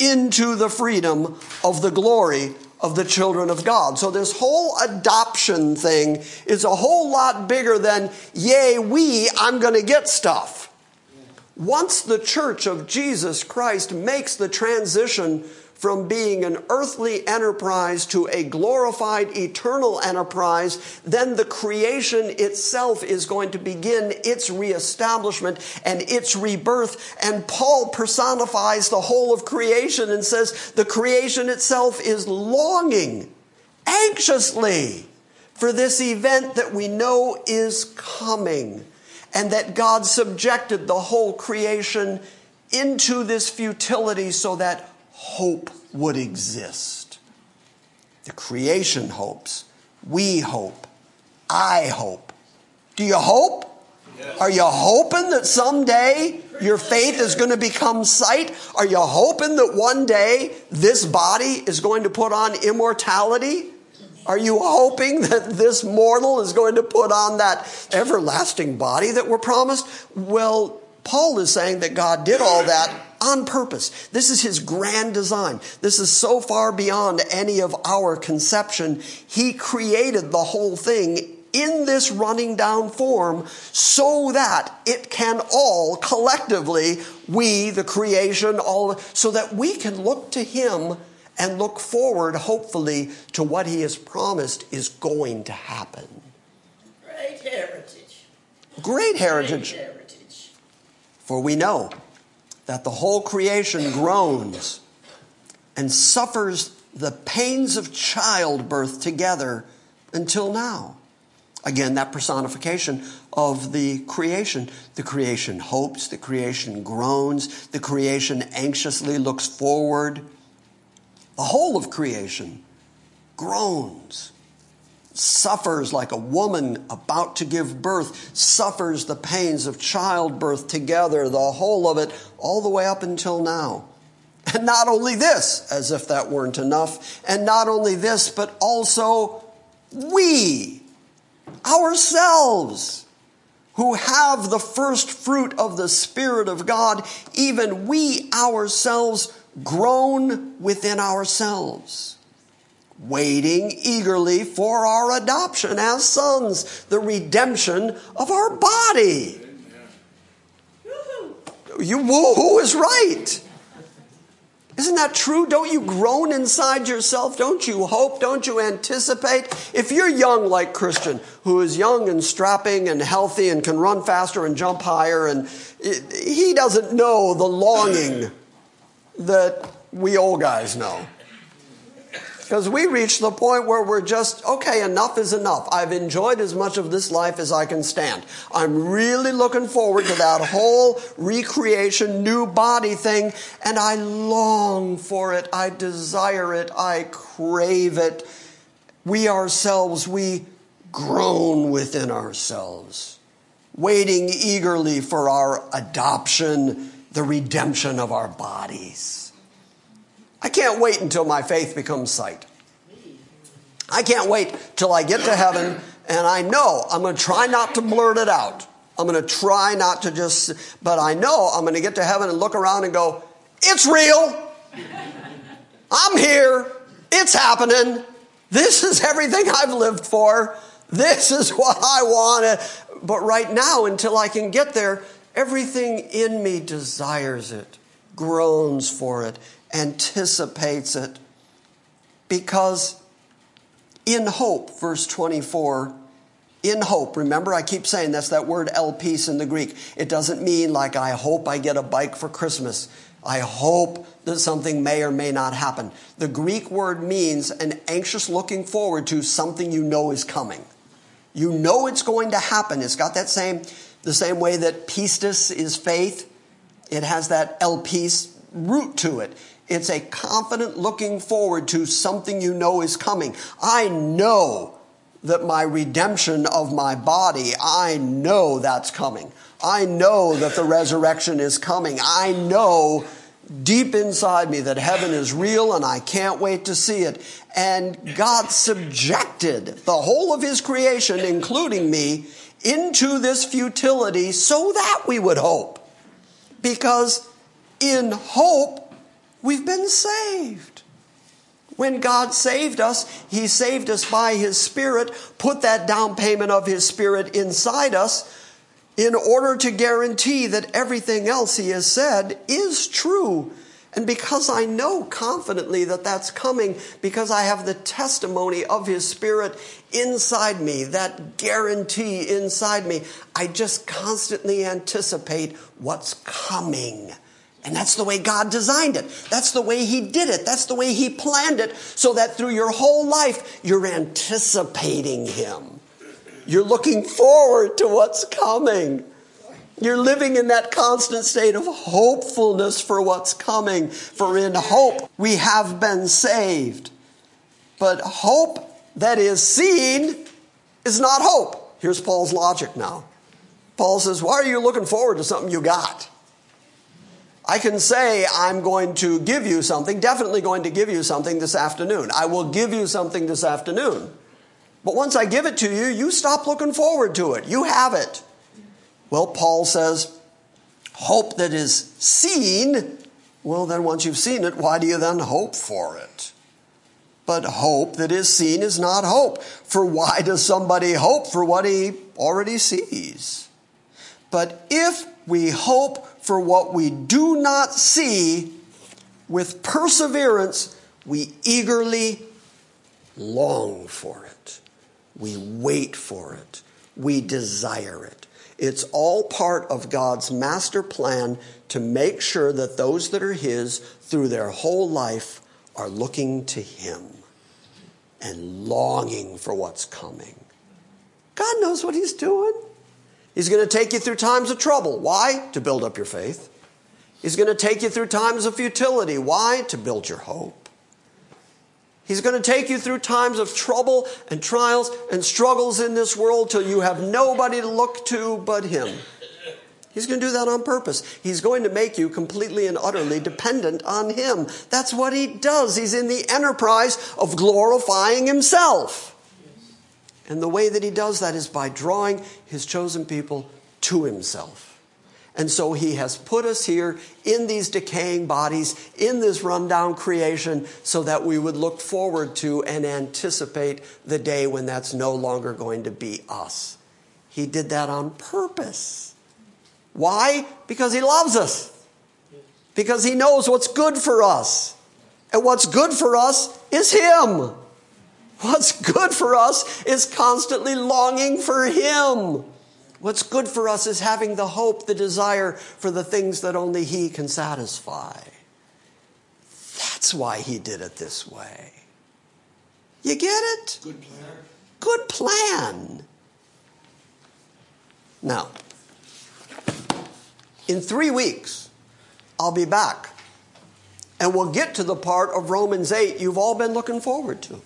into the freedom of the glory of the children of God. So this whole adoption thing is a whole lot bigger than, yay, we, I'm going to get stuff. Once the church of Jesus Christ makes the transition from being an earthly enterprise to a glorified eternal enterprise, then the creation itself is going to begin its reestablishment and its rebirth. And Paul personifies the whole of creation and says the creation itself is longing anxiously for this event that we know is coming and that God subjected the whole creation into this futility so that hope would exist. The creation hopes. We hope. I hope. Do you hope? Yes. Are you hoping that someday your faith is going to become sight? Are you hoping that one day this body is going to put on immortality? Are you hoping that this mortal is going to put on that everlasting body that we're promised? Well, Paul is saying that God did all that on purpose. This is his grand design. This is so far beyond any of our conception. He created the whole thing in this running down form so that it can all collectively, we, the creation, all, so that we can look to him and look forward, hopefully, to what he has promised is going to happen. Great heritage. Great heritage. Great heritage. For we know that the whole creation groans and suffers the pains of childbirth together until now. Again, that personification of the creation. The creation hopes, the creation groans, the creation anxiously looks forward the whole of creation groans, suffers like a woman about to give birth, suffers the pains of childbirth together, the whole of it, all the way up until now. And not only this, as if that weren't enough, and not only this, but also we, ourselves, who have the first fruit of the Spirit of God, even we ourselves groan within ourselves, waiting eagerly for our adoption as sons, the redemption of our body. You woo is right. Isn't that true? Don't you groan inside yourself? Don't you hope? Don't you anticipate? If you're young like Christian, who is young and strapping and healthy and can run faster and jump higher, and he doesn't know the longing that we old guys know. Because we reach the point where we're just, okay, enough is enough. I've enjoyed as much of this life as I can stand. I'm really looking forward to that whole recreation, new body thing, and I long for it. I desire it. I crave it. We ourselves, we groan within ourselves, waiting eagerly for our adoption, the redemption of our bodies. I can't wait until my faith becomes sight. I can't wait till I get to heaven and I know I'm going to try not to blurt it out. I'm going to try not to just, but I know I'm going to get to heaven and look around and go, it's real. I'm here. It's happening. This is everything I've lived for. This is what I want. But right now, until I can get there, everything in me desires it, groans for it, anticipates it because in hope, verse 24, in hope, remember I keep saying that's that word elpis in the Greek. It doesn't mean like I hope I get a bike for Christmas. I hope that something may or may not happen. The Greek word means an anxious looking forward to something you know is coming. You know it's going to happen. It's got that same, the same way that pistis is faith. It has that elpis root to it. It's a confident looking forward to something you know is coming. I know that my redemption of my body, I know that's coming. I know that the resurrection is coming. I know deep inside me that heaven is real and I can't wait to see it. And God subjected the whole of His creation, including me, into this futility so that we would hope. Because in hope, We've been saved. When God saved us, He saved us by His Spirit, put that down payment of His Spirit inside us in order to guarantee that everything else He has said is true. And because I know confidently that that's coming, because I have the testimony of His Spirit inside me, that guarantee inside me, I just constantly anticipate what's coming. And that's the way God designed it. That's the way He did it. That's the way He planned it so that through your whole life, you're anticipating Him. You're looking forward to what's coming. You're living in that constant state of hopefulness for what's coming. For in hope, we have been saved. But hope that is seen is not hope. Here's Paul's logic now. Paul says, Why are you looking forward to something you got? I can say, I'm going to give you something, definitely going to give you something this afternoon. I will give you something this afternoon. But once I give it to you, you stop looking forward to it. You have it. Well, Paul says, hope that is seen. Well, then once you've seen it, why do you then hope for it? But hope that is seen is not hope. For why does somebody hope for what he already sees? But if we hope for what we do not see, with perseverance, we eagerly long for it. We wait for it. We desire it. It's all part of God's master plan to make sure that those that are His through their whole life are looking to Him and longing for what's coming. God knows what He's doing. He's going to take you through times of trouble. Why? To build up your faith. He's going to take you through times of futility. Why? To build your hope. He's going to take you through times of trouble and trials and struggles in this world till you have nobody to look to but Him. He's going to do that on purpose. He's going to make you completely and utterly dependent on Him. That's what He does. He's in the enterprise of glorifying Himself. And the way that he does that is by drawing his chosen people to himself. And so he has put us here in these decaying bodies, in this rundown creation, so that we would look forward to and anticipate the day when that's no longer going to be us. He did that on purpose. Why? Because he loves us. Because he knows what's good for us. And what's good for us is him. What's good for us is constantly longing for him. What's good for us is having the hope, the desire for the things that only He can satisfy. That's why He did it this way. You get it? Good plan. Good plan. Now, in three weeks, I'll be back. And we'll get to the part of Romans 8 you've all been looking forward to.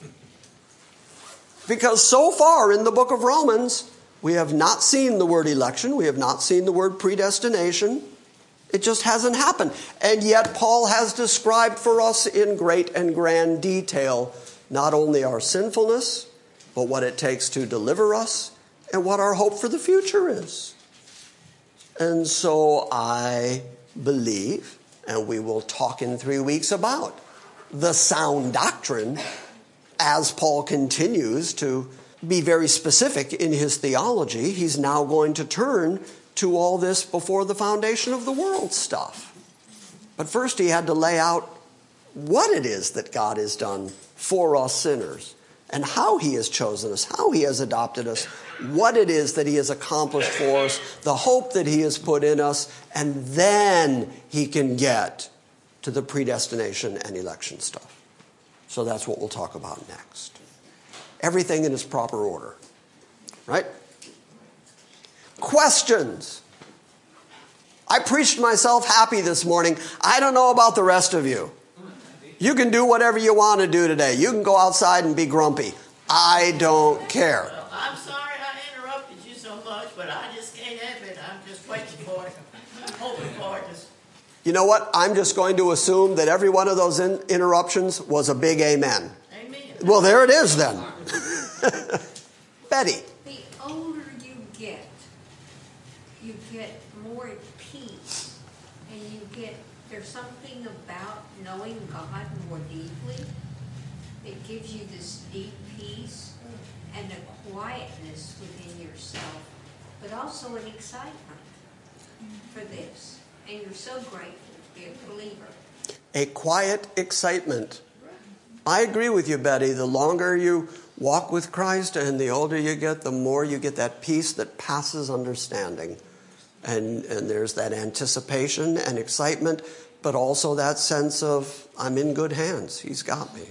Because so far in the book of Romans, we have not seen the word election. We have not seen the word predestination. It just hasn't happened. And yet, Paul has described for us in great and grand detail not only our sinfulness, but what it takes to deliver us and what our hope for the future is. And so I believe, and we will talk in three weeks about the sound doctrine as Paul continues to be very specific in his theology. He's now going to turn to all this before the foundation of the world stuff. But first, he had to lay out what it is that God has done for us sinners and how he has chosen us, how he has adopted us, what it is that he has accomplished for us, the hope that he has put in us, and then he can get to the predestination and election stuff. So that's what we'll talk about next everything in its proper order. Right? Questions. I preached myself happy this morning. I don't know about the rest of you. You can do whatever you want to do today. You can go outside and be grumpy. I don't care. Well, I'm sorry I interrupted you so much, but I just can't help it. I'm just waiting for it. I'm hoping for it. You know what? I'm just going to assume that every one of those in- interruptions was a big amen. Well, there it is then. Betty. The older you get, you get more at peace, and you get, there's something about knowing God more deeply that gives you this deep peace and a quietness within yourself, but also an excitement for this. And you're so grateful to be a believer. a quiet excitement. I agree with you, Betty. The longer you walk with Christ and the older you get, the more you get that peace that passes understanding. And, and there's that anticipation and excitement, but also that sense of, I'm in good hands. He's got me.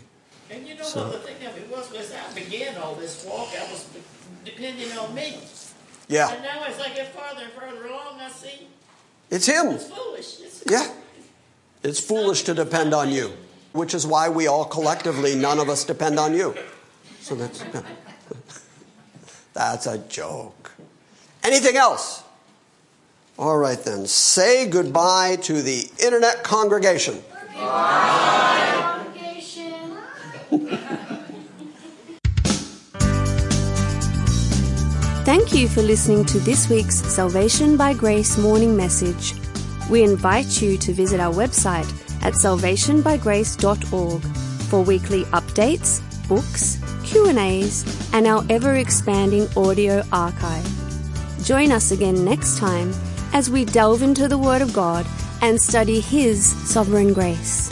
And you know what the thing of it was, was I began all this walk, I was depending on me. Yeah, And now as I get farther and further along, I see it's Him. it's foolish. It's, Yeah. It's foolish to depend on you, which is why we all collectively, none of us depend on you. So that's, that's a joke. Anything else? All right then. Say goodbye to the internet congregation. Thank you for listening to this week's Salvation by Grace morning message. We invite you to visit our website at salvationbygrace.org for weekly updates, books, Q&As, and our ever-expanding audio archive. Join us again next time as we delve into the Word of God and study His sovereign grace.